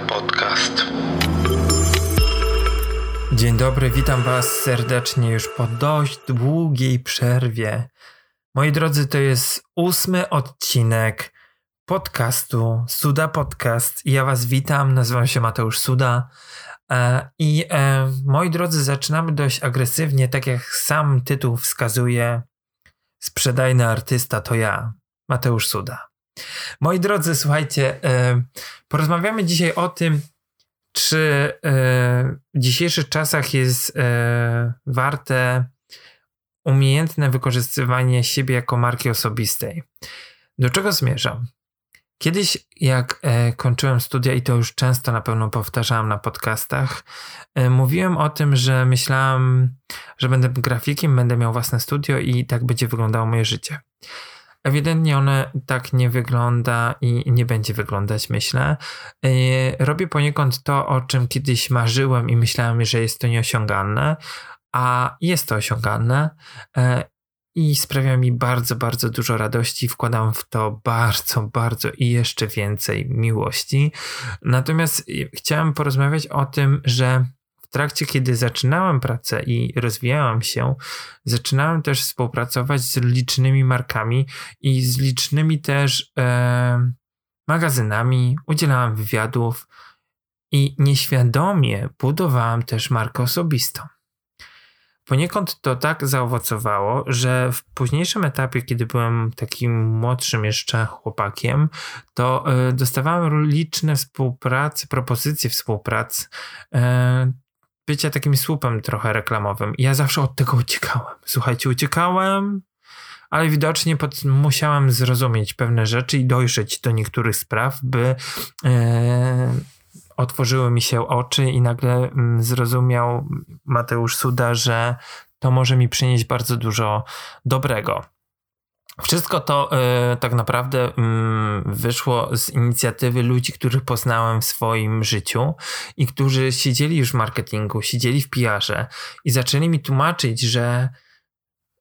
Podcast. Dzień dobry, witam Was serdecznie już po dość długiej przerwie. Moi drodzy, to jest ósmy odcinek podcastu Suda Podcast. Ja Was witam, nazywam się Mateusz Suda. E, I e, moi drodzy, zaczynamy dość agresywnie, tak jak sam tytuł wskazuje. Sprzedajny artysta to ja, Mateusz Suda. Moi drodzy, słuchajcie, e, porozmawiamy dzisiaj o tym, czy w dzisiejszych czasach jest warte umiejętne wykorzystywanie siebie jako marki osobistej. Do czego zmierzam? Kiedyś, jak e, kończyłem studia, i to już często na pewno powtarzałem na podcastach, e, mówiłem o tym, że myślałem, że będę grafikiem, będę miał własne studio i tak będzie wyglądało moje życie. Ewidentnie one tak nie wygląda i nie będzie wyglądać, myślę. E, robię poniekąd to, o czym kiedyś marzyłem i myślałem, że jest to nieosiągalne, a jest to osiągalne. E, i sprawia mi bardzo, bardzo dużo radości. Wkładam w to bardzo, bardzo i jeszcze więcej miłości. Natomiast chciałem porozmawiać o tym, że w trakcie, kiedy zaczynałem pracę i rozwijałem się, zaczynałem też współpracować z licznymi markami i z licznymi też e, magazynami, udzielałem wywiadów i nieświadomie budowałem też markę osobistą. Poniekąd to tak zaowocowało, że w późniejszym etapie, kiedy byłem takim młodszym jeszcze chłopakiem, to y, dostawałem liczne współpracy, propozycje współpracy, y, bycia takim słupem trochę reklamowym. Ja zawsze od tego uciekałem. Słuchajcie, uciekałem, ale widocznie pod, musiałem zrozumieć pewne rzeczy i dojrzeć do niektórych spraw, by y, otworzyły mi się oczy i nagle mm, zrozumiał Mateusz Suda, że to może mi przynieść bardzo dużo dobrego. Wszystko to y, tak naprawdę y, wyszło z inicjatywy ludzi, których poznałem w swoim życiu i którzy siedzieli już w marketingu, siedzieli w PR-ze i zaczęli mi tłumaczyć, że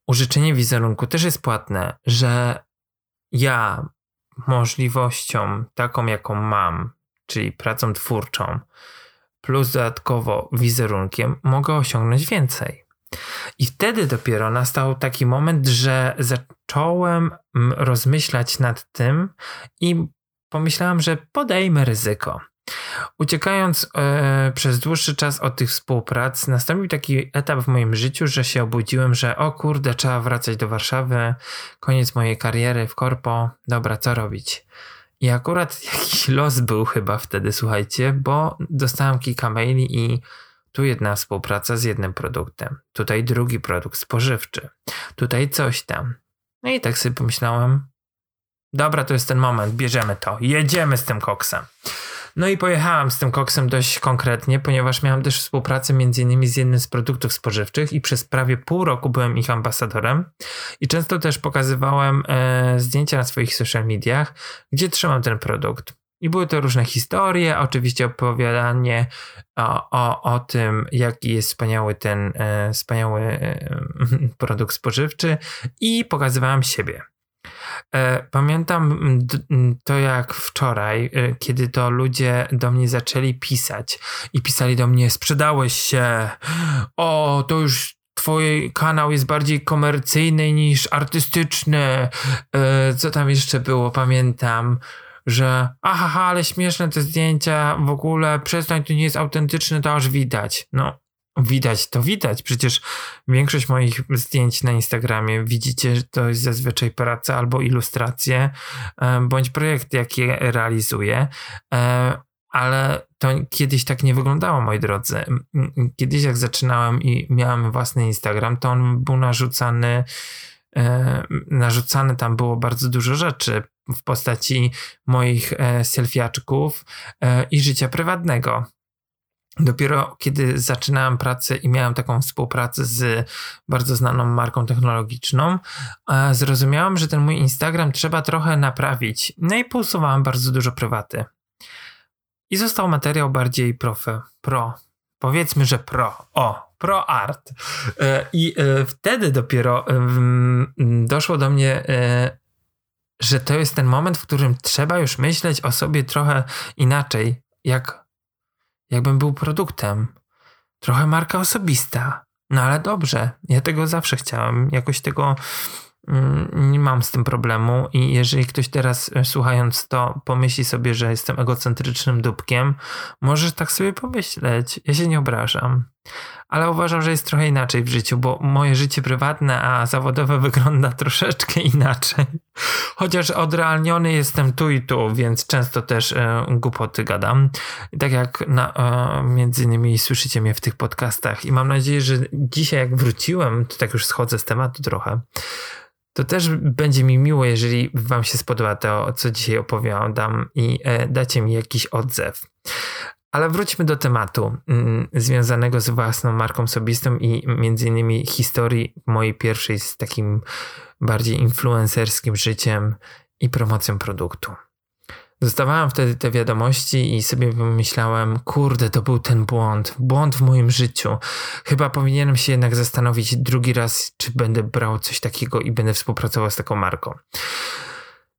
użyczenie wizerunku też jest płatne, że ja możliwością taką, jaką mam, czyli pracą twórczą, plus dodatkowo wizerunkiem, mogę osiągnąć więcej. I wtedy dopiero nastał taki moment, że zacząłem rozmyślać nad tym i pomyślałem, że podejmę ryzyko. Uciekając e, przez dłuższy czas od tych współprac, nastąpił taki etap w moim życiu, że się obudziłem, że o kurde, trzeba wracać do Warszawy, koniec mojej kariery w korpo, dobra, co robić? I akurat jakiś los był chyba wtedy, słuchajcie, bo dostałem kilka maili i tu jedna współpraca z jednym produktem, tutaj drugi produkt spożywczy, tutaj coś tam. No i tak sobie pomyślałem, dobra, to jest ten moment, bierzemy to, jedziemy z tym koksem. No i pojechałem z tym koksem dość konkretnie, ponieważ miałem też współpracę między innymi z jednym z produktów spożywczych i przez prawie pół roku byłem ich ambasadorem i często też pokazywałem e, zdjęcia na swoich social mediach, gdzie trzymam ten produkt. I były to różne historie, oczywiście opowiadanie o, o, o tym, jaki jest wspaniały ten e, wspaniały e, produkt spożywczy i pokazywałem siebie. E, pamiętam to jak wczoraj, e, kiedy to ludzie do mnie zaczęli pisać i pisali do mnie: Sprzedałeś się, o, to już Twój kanał jest bardziej komercyjny niż artystyczny. E, co tam jeszcze było? Pamiętam że aha, ale śmieszne te zdjęcia, w ogóle przestań, to nie jest autentyczne, to aż widać. No, Widać to widać. Przecież większość moich zdjęć na Instagramie widzicie, że to jest zazwyczaj praca albo ilustracje, bądź projekt, jaki realizuję. Ale to kiedyś tak nie wyglądało, moi drodzy. Kiedyś, jak zaczynałem i miałem własny Instagram, to on był narzucany. E, narzucane tam było bardzo dużo rzeczy w postaci moich selfiaczków i życia prywatnego. Dopiero kiedy zaczynałem pracę i miałem taką współpracę z bardzo znaną marką technologiczną, e, zrozumiałem, że ten mój Instagram trzeba trochę naprawić. No i pousuwałem bardzo dużo prywaty. I został materiał bardziej profe, pro. Powiedzmy, że pro. O, pro art. E, I e, wtedy dopiero doszło do mnie, że to jest ten moment, w którym trzeba już myśleć o sobie trochę inaczej, jak jakbym był produktem. Trochę marka osobista. No ale dobrze, ja tego zawsze chciałem. Jakoś tego Mm, nie mam z tym problemu i jeżeli ktoś teraz e, słuchając to pomyśli sobie, że jestem egocentrycznym dupkiem, możesz tak sobie pomyśleć. Ja się nie obrażam. Ale uważam, że jest trochę inaczej w życiu, bo moje życie prywatne, a zawodowe wygląda troszeczkę inaczej. Chociaż odrealniony jestem tu i tu, więc często też e, głupoty gadam. Tak jak na, e, między innymi słyszycie mnie w tych podcastach i mam nadzieję, że dzisiaj jak wróciłem, to tak już schodzę z tematu trochę, to też będzie mi miło, jeżeli Wam się spodoba to, co dzisiaj opowiadam i e, dacie mi jakiś odzew. Ale wróćmy do tematu mm, związanego z własną marką osobistą i między innymi historii mojej pierwszej z takim bardziej influencerskim życiem i promocją produktu. Dostawałem wtedy te wiadomości i sobie pomyślałem, kurde, to był ten błąd, błąd w moim życiu. Chyba powinienem się jednak zastanowić drugi raz, czy będę brał coś takiego i będę współpracował z taką marką.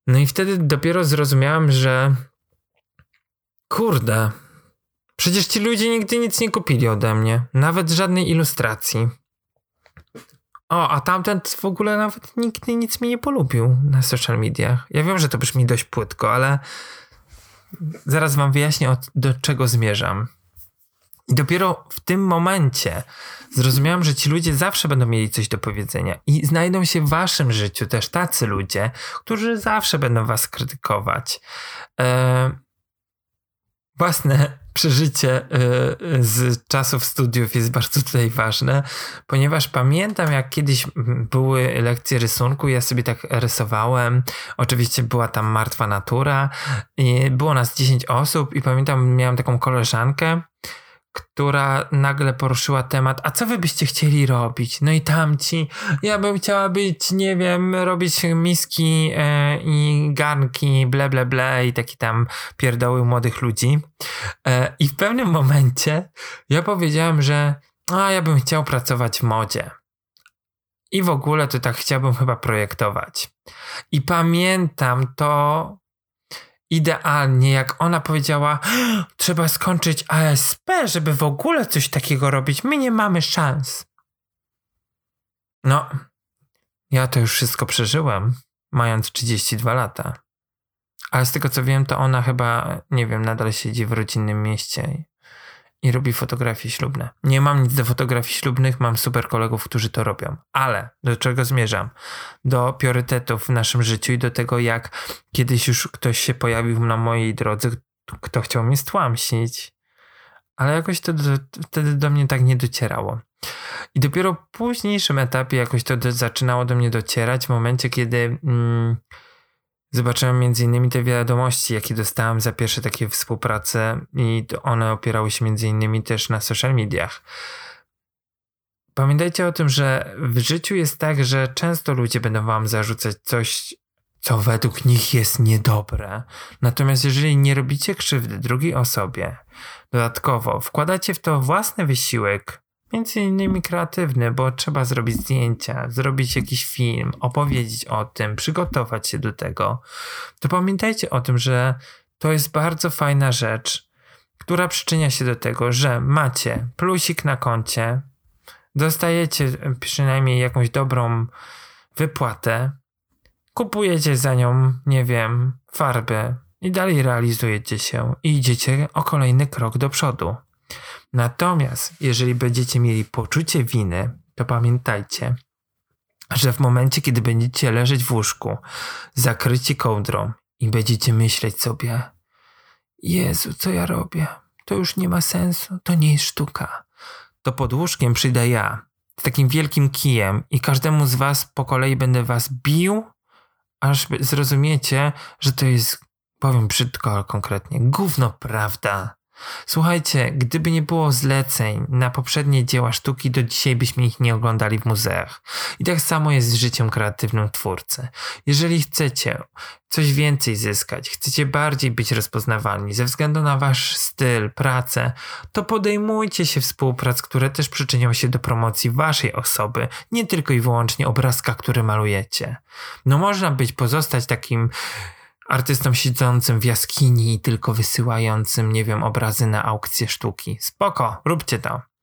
No i wtedy dopiero zrozumiałem, że kurde, przecież ci ludzie nigdy nic nie kupili ode mnie, nawet żadnej ilustracji. O, a tamten w ogóle nawet nigdy nic mi nie polubił na social mediach. Ja wiem, że to brzmi dość płytko, ale zaraz wam wyjaśnię, od, do czego zmierzam. I dopiero w tym momencie zrozumiałem, że ci ludzie zawsze będą mieli coś do powiedzenia i znajdą się w waszym życiu też tacy ludzie, którzy zawsze będą was krytykować. Eee, własne przeżycie y, z czasów studiów jest bardzo tutaj ważne, ponieważ pamiętam, jak kiedyś były lekcje rysunku, ja sobie tak rysowałem. Oczywiście była tam martwa natura, było nas 10 osób, i pamiętam, miałem taką koleżankę, która nagle poruszyła temat, a co wy byście chcieli robić? No i tamci, ja bym chciała być, nie wiem, robić miski e, i garnki, ble, ble, ble i taki tam pierdoły młodych ludzi. E, I w pewnym momencie ja powiedziałem, że a ja bym chciał pracować w modzie. I w ogóle to tak chciałbym chyba projektować. I pamiętam to idealnie, jak ona powiedziała, trzeba skończyć ASP, żeby w ogóle coś takiego robić. My nie mamy szans. No, ja to już wszystko przeżyłem, mając 32 lata. Ale z tego co wiem, to ona chyba, nie wiem, nadal siedzi w rodzinnym mieście i robi fotografie ślubne. Nie mam nic do fotografii ślubnych, mam super kolegów, którzy to robią. Ale do czego zmierzam? Do priorytetów w naszym życiu i do tego, jak kiedyś już ktoś się pojawił na mojej drodze, kto chciał mnie stłamsić. Ale jakoś to do, wtedy do mnie tak nie docierało. I dopiero w późniejszym etapie jakoś to do, zaczynało do mnie docierać w momencie, kiedy. Mm, Zobaczyłem innymi te wiadomości, jakie dostałem za pierwsze takie współprace i one opierały się innymi też na social mediach. Pamiętajcie o tym, że w życiu jest tak, że często ludzie będą wam zarzucać coś, co według nich jest niedobre. Natomiast jeżeli nie robicie krzywdy drugiej osobie, dodatkowo wkładacie w to własny wysiłek, Między innymi kreatywny, bo trzeba zrobić zdjęcia, zrobić jakiś film, opowiedzieć o tym, przygotować się do tego. To pamiętajcie o tym, że to jest bardzo fajna rzecz, która przyczynia się do tego, że macie plusik na koncie, dostajecie przynajmniej jakąś dobrą wypłatę, kupujecie za nią, nie wiem, farby i dalej realizujecie się i idziecie o kolejny krok do przodu. Natomiast jeżeli będziecie mieli poczucie winy, to pamiętajcie, że w momencie, kiedy będziecie leżeć w łóżku, zakryci kołdrą i będziecie myśleć sobie: Jezu, co ja robię? To już nie ma sensu, to nie jest sztuka. To pod łóżkiem przyjdę ja z takim wielkim kijem i każdemu z was po kolei będę was bił, aż zrozumiecie, że to jest, powiem brzydko, konkretnie, gówno prawda. Słuchajcie, gdyby nie było zleceń na poprzednie dzieła sztuki, do dzisiaj byśmy ich nie oglądali w muzeach. I tak samo jest z życiem kreatywnym twórcy. Jeżeli chcecie coś więcej zyskać, chcecie bardziej być rozpoznawalni ze względu na wasz styl, pracę, to podejmujcie się współprac, które też przyczynią się do promocji waszej osoby, nie tylko i wyłącznie obrazka, który malujecie. No można być, pozostać takim artystą siedzącym w jaskini i tylko wysyłającym, nie wiem, obrazy na aukcję sztuki. Spoko, róbcie to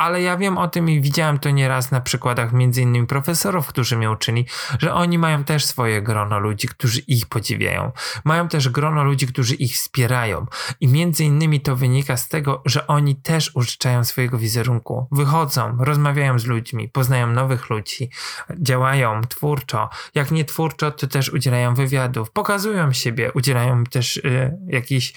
ale ja wiem o tym i widziałem to nieraz na przykładach między innymi profesorów, którzy mnie uczyli, że oni mają też swoje grono ludzi, którzy ich podziwiają. Mają też grono ludzi, którzy ich wspierają. I między innymi to wynika z tego, że oni też użyczają swojego wizerunku. Wychodzą, rozmawiają z ludźmi, poznają nowych ludzi, działają twórczo. Jak nie twórczo, to też udzielają wywiadów, pokazują siebie, udzielają też y, jakichś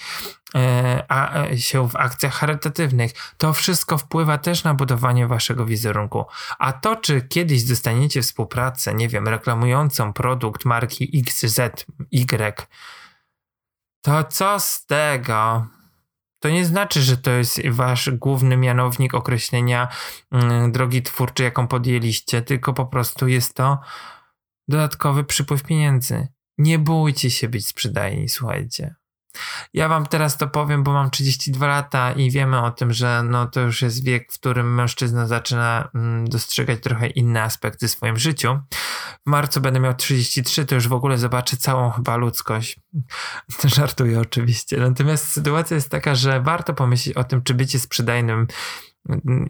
a, e, się w akcjach charytatywnych. To wszystko wpływa też na budowanie waszego wizerunku. A to, czy kiedyś dostaniecie współpracę, nie wiem, reklamującą produkt marki XZY, to co z tego? To nie znaczy, że to jest wasz główny mianownik określenia mm, drogi twórczej, jaką podjęliście, tylko po prostu jest to dodatkowy przypływ pieniędzy. Nie bójcie się być sprzedajni, słuchajcie. Ja wam teraz to powiem, bo mam 32 lata i wiemy o tym, że no to już jest wiek, w którym mężczyzna zaczyna mm, dostrzegać trochę inne aspekty w swoim życiu. W marcu będę miał 33, to już w ogóle zobaczę całą chyba ludzkość. Żartuję oczywiście. Natomiast sytuacja jest taka, że warto pomyśleć o tym, czy bycie sprzedajnym mm,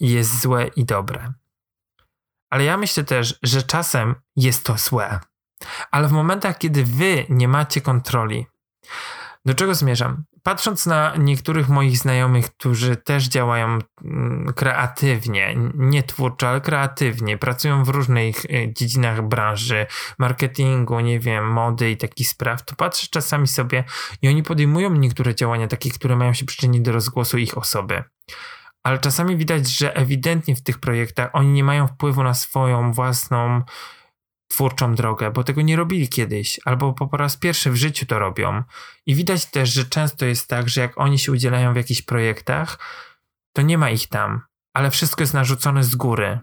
jest złe i dobre. Ale ja myślę też, że czasem jest to złe. Ale w momentach, kiedy wy nie macie kontroli, do czego zmierzam? Patrząc na niektórych moich znajomych, którzy też działają mm, kreatywnie, nie twórczo, ale kreatywnie, pracują w różnych e, dziedzinach branży, marketingu, nie wiem, mody i takich spraw, to patrzę czasami sobie i oni podejmują niektóre działania, takie, które mają się przyczynić do rozgłosu ich osoby. Ale czasami widać, że ewidentnie w tych projektach oni nie mają wpływu na swoją własną twórczą drogę, bo tego nie robili kiedyś, albo po raz pierwszy w życiu to robią. I widać też, że często jest tak, że jak oni się udzielają w jakichś projektach, to nie ma ich tam, ale wszystko jest narzucone z góry.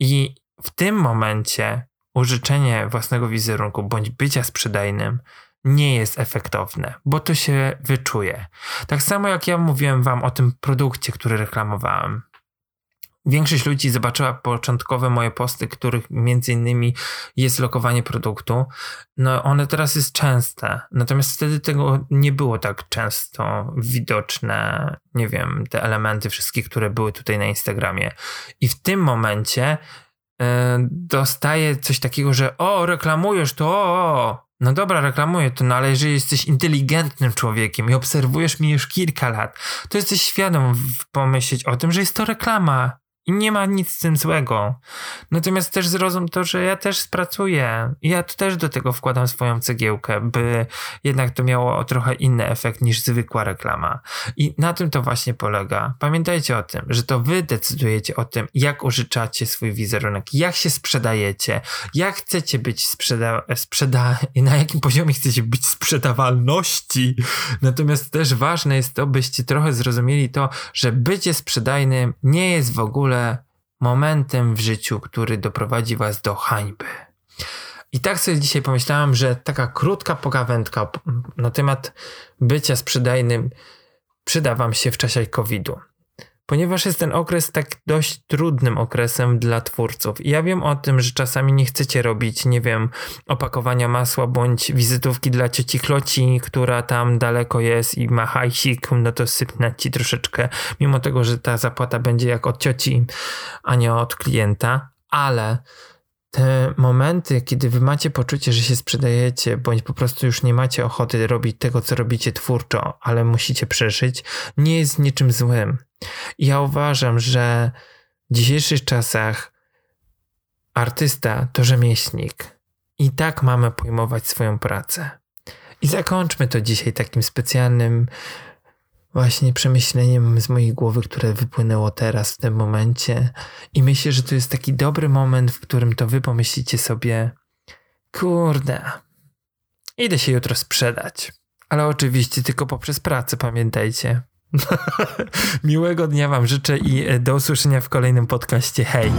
I w tym momencie użyczenie własnego wizerunku bądź bycia sprzedajnym nie jest efektowne, bo to się wyczuje. Tak samo jak ja mówiłem wam o tym produkcie, który reklamowałem. Większość ludzi zobaczyła początkowe moje posty, których między innymi jest lokowanie produktu. No one teraz jest częste, natomiast wtedy tego nie było tak często widoczne, nie wiem, te elementy wszystkie, które były tutaj na Instagramie. I w tym momencie yy, dostaję coś takiego, że o, reklamujesz to, o, o. No dobra, reklamuję to, no ale jeżeli jesteś inteligentnym człowiekiem i obserwujesz mnie już kilka lat, to jesteś świadom pomyśleć o tym, że jest to reklama i nie ma nic z tym złego. Natomiast też zrozum to, że ja też pracuję. Ja też do tego wkładam swoją cegiełkę, by jednak to miało trochę inny efekt niż zwykła reklama. I na tym to właśnie polega. Pamiętajcie o tym, że to wy decydujecie o tym, jak użyczacie swój wizerunek, jak się sprzedajecie, jak chcecie być sprzeda, sprzeda na jakim poziomie chcecie być sprzedawalności. Natomiast też ważne jest to, byście trochę zrozumieli to, że bycie sprzedajnym nie jest w ogóle ogóle momentem w życiu, który doprowadzi was do hańby. I tak sobie dzisiaj pomyślałem, że taka krótka pogawędka na temat bycia sprzedajnym przyda wam się w czasie COVID-u ponieważ jest ten okres tak dość trudnym okresem dla twórców. Ja wiem o tym, że czasami nie chcecie robić, nie wiem, opakowania masła bądź wizytówki dla cioci Kloci, która tam daleko jest i ma hajsik, no to sypnę ci troszeczkę, mimo tego, że ta zapłata będzie jak od cioci, a nie od klienta, ale te momenty, kiedy wy macie poczucie, że się sprzedajecie, bądź po prostu już nie macie ochoty robić tego, co robicie twórczo, ale musicie przeżyć, nie jest niczym złym. Ja uważam, że w dzisiejszych czasach artysta to rzemieślnik. I tak mamy pojmować swoją pracę. I zakończmy to dzisiaj takim specjalnym właśnie przemyśleniem z mojej głowy, które wypłynęło teraz, w tym momencie. I myślę, że to jest taki dobry moment, w którym to wy pomyślicie sobie, kurde, idę się jutro sprzedać. Ale oczywiście tylko poprzez pracę, pamiętajcie. Miłego dnia Wam życzę i do usłyszenia w kolejnym podcaście. Hej!